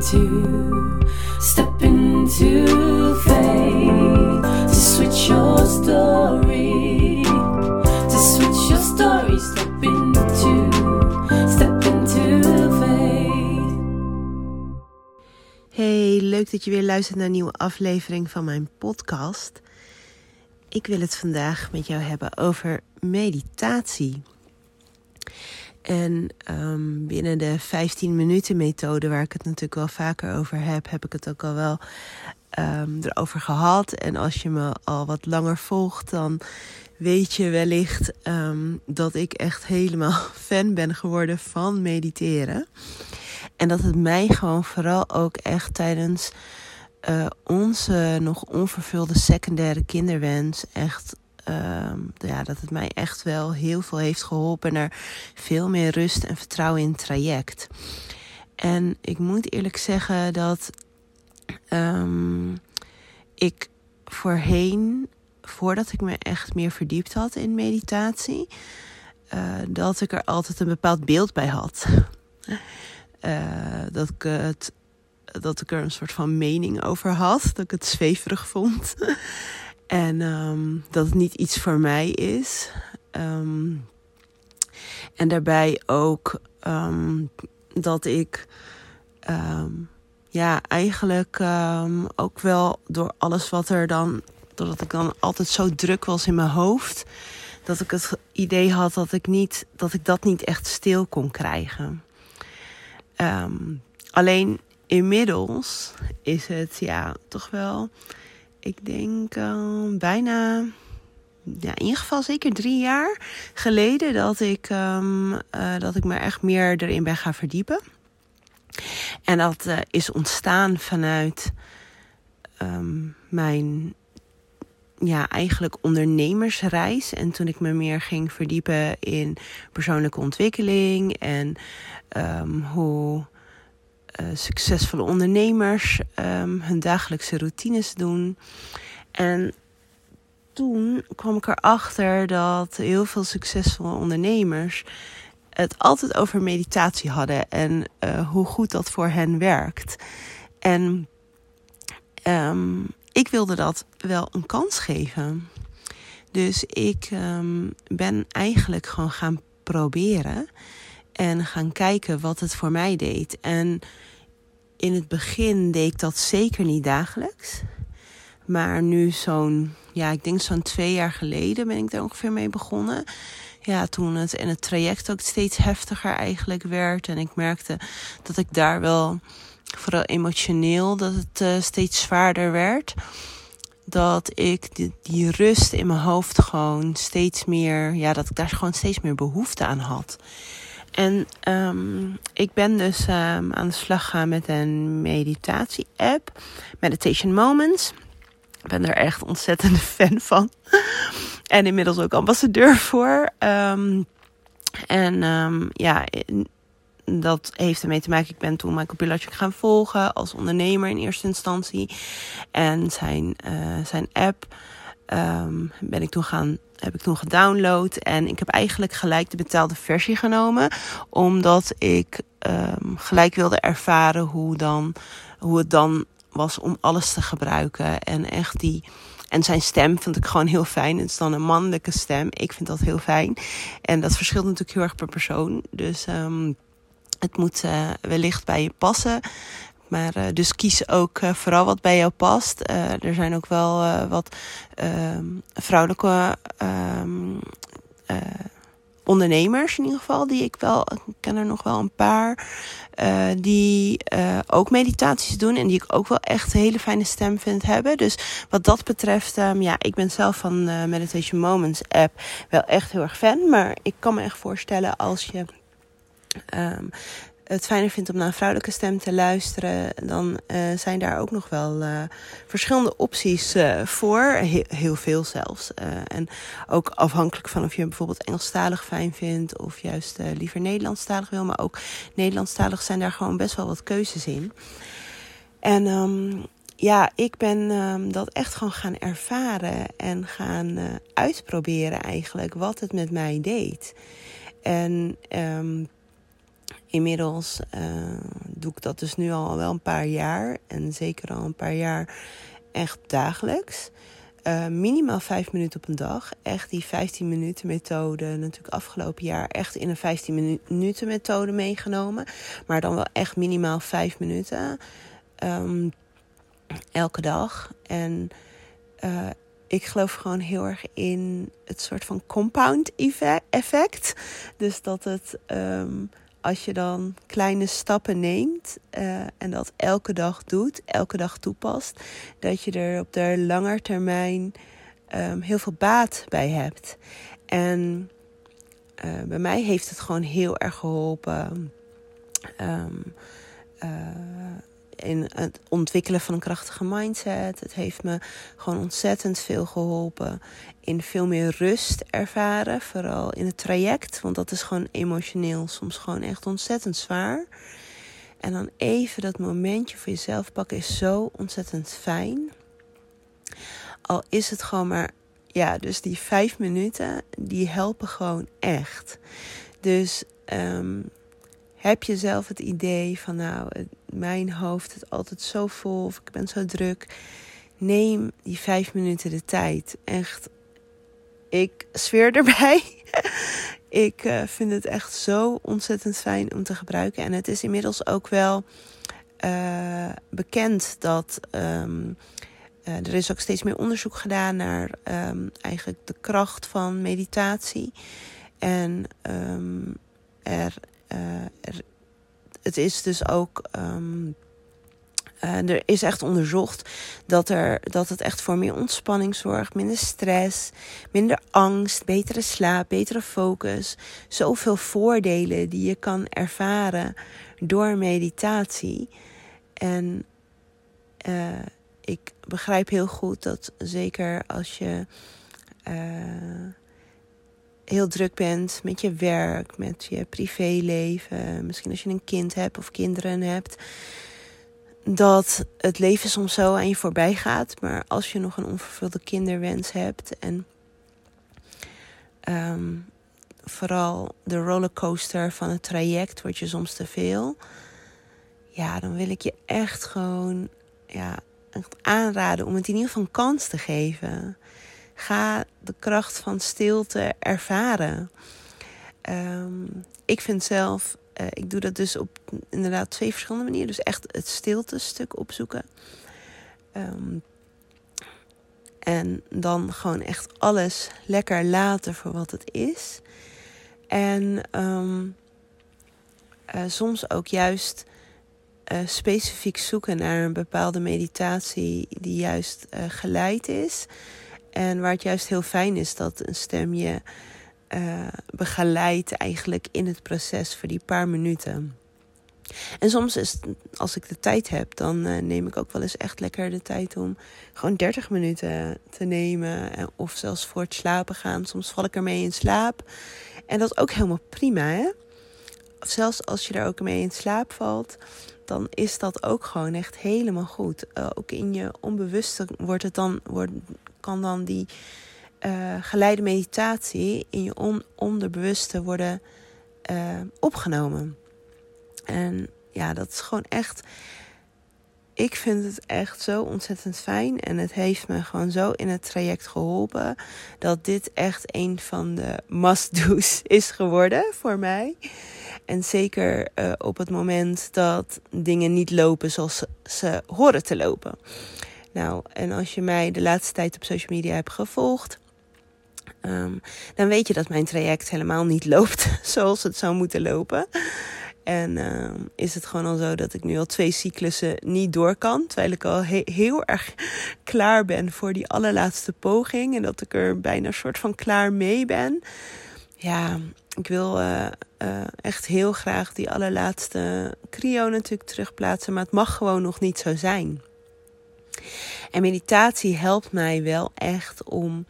into, step into faith to switch your story, to switch your story, step into, step into faith. Hey, leuk dat je weer luistert naar een nieuwe aflevering van mijn podcast. Ik wil het vandaag met jou hebben over meditatie. En um, binnen de 15 minuten methode, waar ik het natuurlijk wel vaker over heb, heb ik het ook al wel um, erover gehad. En als je me al wat langer volgt, dan weet je wellicht um, dat ik echt helemaal fan ben geworden van mediteren. En dat het mij gewoon vooral ook echt tijdens uh, onze nog onvervulde secundaire kinderwens echt uh, ja, dat het mij echt wel heel veel heeft geholpen naar veel meer rust en vertrouwen in traject. En ik moet eerlijk zeggen dat um, ik voorheen, voordat ik me echt meer verdiept had in meditatie, uh, dat ik er altijd een bepaald beeld bij had. Uh, dat ik het dat ik er een soort van mening over had. Dat ik het zweverig vond. En um, dat het niet iets voor mij is. Um, en daarbij ook um, dat ik ja, eigenlijk ook wel door alles wat er dan. Doordat ik dan altijd zo druk was in mijn hoofd. Dat ik het idee had dat ik, niet, dat, ik dat niet echt stil kon krijgen. alleen inmiddels is het ja, toch wel, ik denk uh, bijna, ja, in ieder geval zeker drie jaar geleden dat ik, um, uh, dat ik me echt meer erin ben gaan verdiepen. En dat uh, is ontstaan vanuit um, mijn ja, eigenlijk ondernemersreis. En toen ik me meer ging verdiepen in persoonlijke ontwikkeling en hoe succesvolle ondernemers um, hun dagelijkse routines doen. En toen kwam ik erachter dat heel veel succesvolle ondernemers het altijd over meditatie hadden en uh, hoe goed dat voor hen werkt. En um, ik wilde dat wel een kans geven. Dus ik um, ben eigenlijk gewoon gaan proberen en gaan kijken wat het voor mij deed. En in het begin deed ik dat zeker niet dagelijks. Maar nu zo'n, ja, ik denk zo'n twee jaar geleden ben ik daar ongeveer mee begonnen. Ja, toen het en het traject ook steeds heftiger eigenlijk werd. En ik merkte dat ik daar wel, vooral emotioneel, dat het uh, steeds zwaarder werd. Dat ik die, die rust in mijn hoofd gewoon steeds meer, ja, dat ik daar gewoon steeds meer behoefte aan had. En um, ik ben dus um, aan de slag gaan met een meditatie-app, Meditation Moments. Ik ben er echt ontzettende fan van. en inmiddels ook ambassadeur voor. Um, en ja, dat heeft ermee te maken. Ik ben toen Michael Pilatschik gaan volgen als ondernemer in eerste instantie. En zijn, uh, zijn app um, ben ik toen gaan, heb ik toen gedownload. En ik heb eigenlijk gelijk de betaalde versie genomen. Omdat ik um, gelijk wilde ervaren hoe, dan, hoe het dan was om alles te gebruiken. En echt die. En zijn stem vind ik gewoon heel fijn. Het is dan een mannelijke stem. Ik vind dat heel fijn. En dat verschilt natuurlijk heel erg per persoon. Dus um, het moet uh, wellicht bij je passen. Maar uh, dus kies ook uh, vooral wat bij jou past. Uh, er zijn ook wel wat ehm, vrouwelijke um, ondernemers in ieder geval. Die ik wel, ik ken er nog wel een paar. die ook meditaties doen. En die ik ook wel echt een hele fijne stem vind hebben. Dus wat dat betreft, um, ja, ik ben zelf van de Meditation Moments app wel echt heel erg fan. Maar ik kan me echt voorstellen als je het fijner vindt om naar een vrouwelijke stem te luisteren, dan uh, zijn daar ook nog wel uh, verschillende opties uh, voor. He heel veel zelfs. en ook afhankelijk van of je bijvoorbeeld Engelstalig fijn vindt of juist liever Nederlandstalig wil. Maar ook Nederlandstalig zijn daar gewoon best wel wat keuzes in. En um, ja, ik ben um, dat echt gewoon gaan ervaren en gaan uitproberen eigenlijk wat het met mij deed. En um, inmiddels uh, doe ik dat dus nu al wel een paar jaar. En zeker al een paar jaar echt dagelijks. Uh, minimaal vijf minuten op een dag. Echt die 15 minuten methode. Natuurlijk afgelopen jaar echt in een 15 minuten methode meegenomen. Maar dan wel echt minimaal vijf minuten. Um, elke dag. En uh, ik geloof gewoon heel erg in het soort van compound effect. Dus dat het, um, als je dan kleine stappen neemt uh, en dat elke dag doet, elke dag toepast, dat je er op de lange termijn um, heel veel baat bij hebt. En uh, bij mij heeft het gewoon heel erg geholpen. Um, in het ontwikkelen van een krachtige mindset. Het heeft me gewoon ontzettend veel geholpen in veel meer rust ervaren. Vooral in het traject, want dat is gewoon emotioneel soms gewoon echt ontzettend zwaar. En dan even dat momentje voor jezelf pakken is zo ontzettend fijn. Al is het gewoon maar, ja, dus die vijf minuten, die helpen gewoon echt. Dus um, heb je zelf het idee van nou, mijn hoofd is altijd zo vol of ik ben zo druk. Neem die vijf minuten de tijd. Echt, ik zweer erbij. ik uh, vind het echt zo ontzettend fijn om te gebruiken. En het is inmiddels ook wel uh, bekend dat. Um, uh, er is ook steeds meer onderzoek gedaan naar um, eigenlijk de kracht van meditatie. En um, er, het is dus ook. Um, uh, er is echt onderzocht dat, er, dat het echt voor meer ontspanning zorgt, minder stress, minder angst, betere slaap, betere focus. Zoveel voordelen die je kan ervaren door meditatie. En uh, ik begrijp heel goed dat zeker als je heel druk bent met je werk, met je privéleven, misschien als je een kind hebt of kinderen hebt, dat het leven soms zo aan je voorbij gaat. Maar als je nog een onvervulde kinderwens hebt en um, vooral de rollercoaster van het traject wordt je soms te veel. Ja, dan wil ik je echt gewoon ja, aanraden om het in ieder geval een kans te geven. Ga de kracht van stilte ervaren. Um, ik vind zelf, uh, ik doe dat dus op inderdaad twee verschillende manieren. Dus echt het stilte stuk opzoeken. Um, en dan gewoon echt alles lekker laten voor wat het is. En um, uh, soms ook juist uh, specifiek zoeken naar een bepaalde meditatie die juist geleid is. En waar het juist heel fijn is dat een stem je uh, begeleidt eigenlijk in het proces voor die paar minuten. En soms is als ik de tijd heb, dan uh, neem ik ook wel eens echt lekker de tijd om gewoon 30 minuten te nemen. Of zelfs voor het slapen gaan. Soms val ik ermee in slaap. En dat is ook helemaal prima, hè? Of zelfs als je er ook mee in slaap valt, dan is dat ook gewoon echt helemaal goed. Ook in je onbewuste wordt het dan, wordt, kan dan die uh, geleide meditatie in je on onderbewuste worden uh, opgenomen. En ja, dat is gewoon echt. Ik vind het echt zo ontzettend fijn. En het heeft me gewoon zo in het traject geholpen. Dat dit echt een van de must-do's is geworden voor mij. En zeker uh, op het moment dat dingen niet lopen zoals ze horen te lopen. Nou, en als je mij de laatste tijd op social media hebt gevolgd, um, dan weet je dat mijn traject helemaal niet loopt zoals het zou moeten lopen. En uh, is het gewoon al zo dat ik nu al twee cyclussen niet door kan. Terwijl ik al he heel erg klaar ben voor die allerlaatste poging. En dat ik er bijna een soort van klaar mee ben. Ja, ik wil uh, uh, echt heel graag die allerlaatste cryo natuurlijk terugplaatsen. Maar het mag gewoon nog niet zo zijn. En meditatie helpt mij wel echt om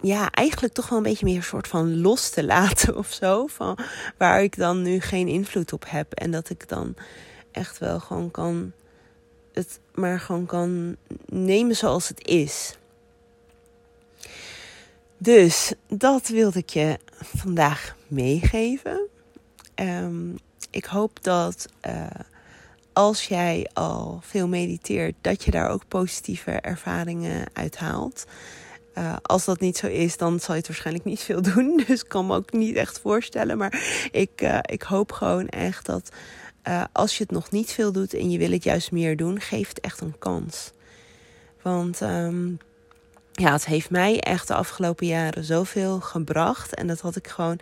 ja, eigenlijk toch wel een beetje meer een soort van los te laten of zo. Van waar ik dan nu geen invloed op heb. En dat ik dan echt wel gewoon kan. Het maar gewoon kan nemen zoals het is. Dus dat wilde ik je vandaag meegeven. ehm, ik hoop dat uh, als jij al veel mediteert, dat je daar ook positieve ervaringen uit haalt. Uh, als dat niet zo is, dan zal je het waarschijnlijk niet veel doen. Dus ik kan me ook niet echt voorstellen. Maar ik, uh, ik hoop gewoon echt dat uh, als je het nog niet veel doet en je wil het juist meer doen, geef het echt een kans. Want um, ja, het heeft mij echt de afgelopen jaren zoveel gebracht. En dat had ik gewoon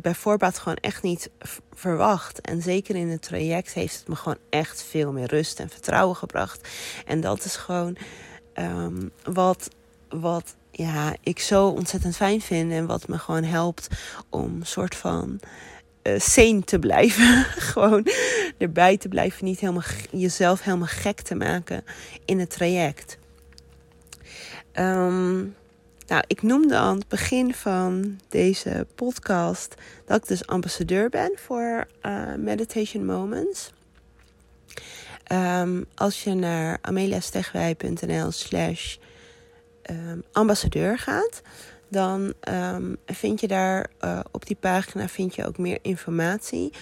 bij voorbaat gewoon echt niet verwacht. En zeker in het traject heeft het me gewoon echt veel meer rust en vertrouwen gebracht. En dat is gewoon um, wat, wat ja, ik zo ontzettend fijn vind. En wat me gewoon helpt om soort van uh, te blijven. gewoon erbij te blijven. Niet helemaal jezelf helemaal gek te maken in het traject. Um, nou, ik noemde aan het begin van deze podcast dat ik dus ambassadeur ben voor uh, Meditation Moments. Um, als je naar ameliastegwij.nl slash um, ambassadeur gaat, dan um, vind je daar uh, op die pagina vind je ook meer informatie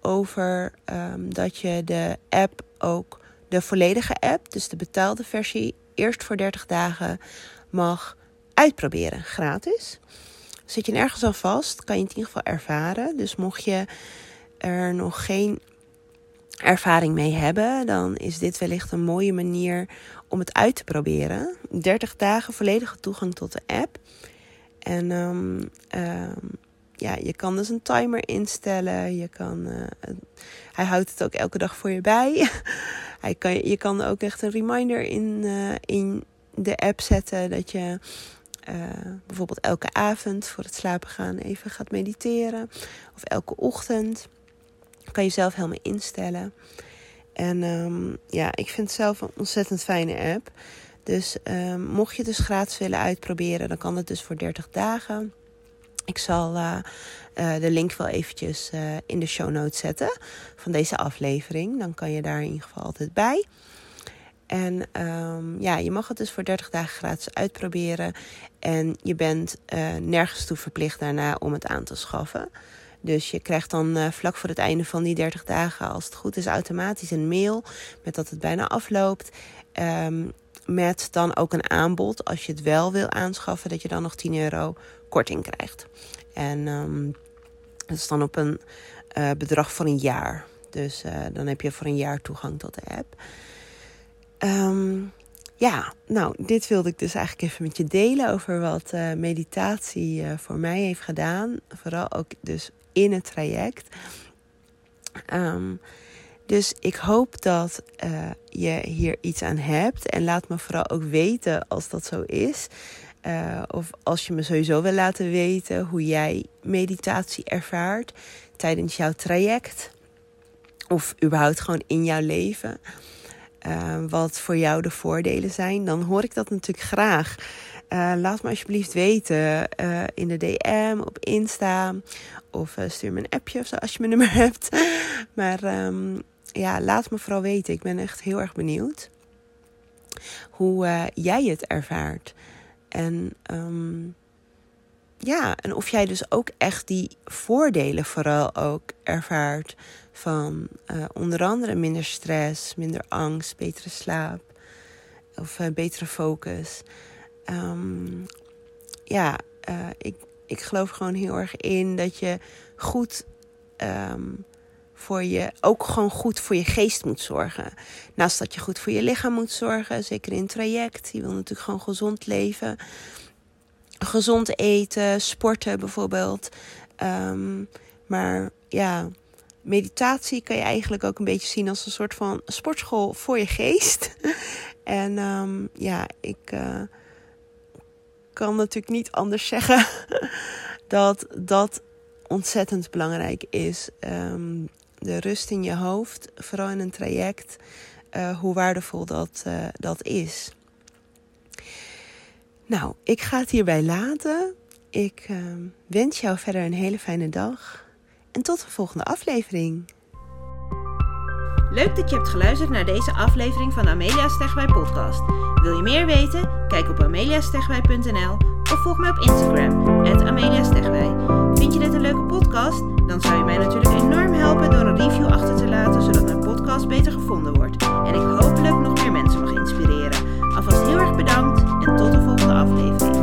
over dat je de app ook, de volledige app, dus de betaalde versie, eerst voor 30 dagen mag uitproberen, gratis. Zit je nergens al vast, kan je het in ieder geval ervaren. Dus mocht je er nog geen ervaring mee hebben, dan is dit wellicht een mooie manier om het uit te proberen. 30 dagen volledige toegang tot de app. En um, um, ja, je kan dus een timer instellen. Je kan, uh, hij houdt het ook elke dag voor je bij. hij kan, je kan ook echt een reminder in, uh, in de app zetten dat je uh, bijvoorbeeld elke avond voor het slapen gaan even gaat mediteren. Of elke ochtend. Kan je zelf helemaal instellen. En um, ja, ik vind het zelf een ontzettend fijne app. Dus um, mocht je het dus gratis willen uitproberen, dan kan het dus voor 30 dagen. Ik zal uh, uh, de link wel eventjes in de show notes zetten van deze aflevering. Dan kan je daar in ieder geval altijd bij. En um, ja, je mag het dus voor 30 dagen gratis uitproberen. En je bent uh, nergens toe verplicht daarna om het aan te schaffen. Dus je krijgt dan uh, vlak voor het einde van die 30 dagen, als het goed is, automatisch een mail met dat het bijna afloopt. Um, met dan ook een aanbod, als je het wel wil aanschaffen, dat je dan nog 10 euro korting krijgt. En um, dat is dan op een uh, bedrag voor een jaar. Dus dan heb je voor een jaar toegang tot de app. Ja, nou, dit wilde ik dus eigenlijk even met je delen over wat uh, meditatie uh, voor mij heeft gedaan. Vooral ook dus in het traject. Um, dus ik hoop dat uh, je hier iets aan hebt. En laat me vooral ook weten als dat zo is. of als je me sowieso wil laten weten hoe jij meditatie ervaart tijdens jouw traject. Of überhaupt gewoon in jouw leven. Uh, wat voor jou de voordelen zijn, dan hoor ik dat natuurlijk graag. Uh, laat me alsjeblieft weten uh, in de DM, op Insta. Of stuur me een appje of zo als je mijn nummer hebt. maar um, ja, laat me vooral weten. Ik ben echt heel erg benieuwd hoe jij het ervaart. En um, ja, en of jij dus ook echt die voordelen vooral ook ervaart van uh, onder andere minder stress, minder angst, betere slaap of uh, betere focus. Um, ja, uh, ik, ik geloof gewoon heel erg in dat je goed um, voor je, ook gewoon goed voor je geest moet zorgen. Naast dat je goed voor je lichaam moet zorgen, zeker in traject. Je wil natuurlijk gewoon gezond leven. Gezond eten, sporten bijvoorbeeld. Um, maar ja, meditatie kan je eigenlijk ook een beetje zien als een soort van sportschool voor je geest. en um, ja, ik uh, kan natuurlijk niet anders zeggen dat dat ontzettend belangrijk is. Um, de rust in je hoofd, vooral in een traject, uh, hoe waardevol dat, uh, dat is. Nou, ik ga het hierbij laten. Ik uh, wens jou verder een hele fijne dag en tot de volgende aflevering. Leuk dat je hebt geluisterd naar deze aflevering van Amelia Stegwij podcast. Wil je meer weten? Kijk op ameliastegwij.nl of volg mij op Instagram, ameliastegwij. Vind je dit een leuke podcast? Dan zou je mij natuurlijk enorm helpen door een review achter te laten, zodat mijn podcast beter gevonden wordt. En ik hopelijk nog meer mensen mag inspireren. Alvast heel erg bedankt en tot de volgende aflevering.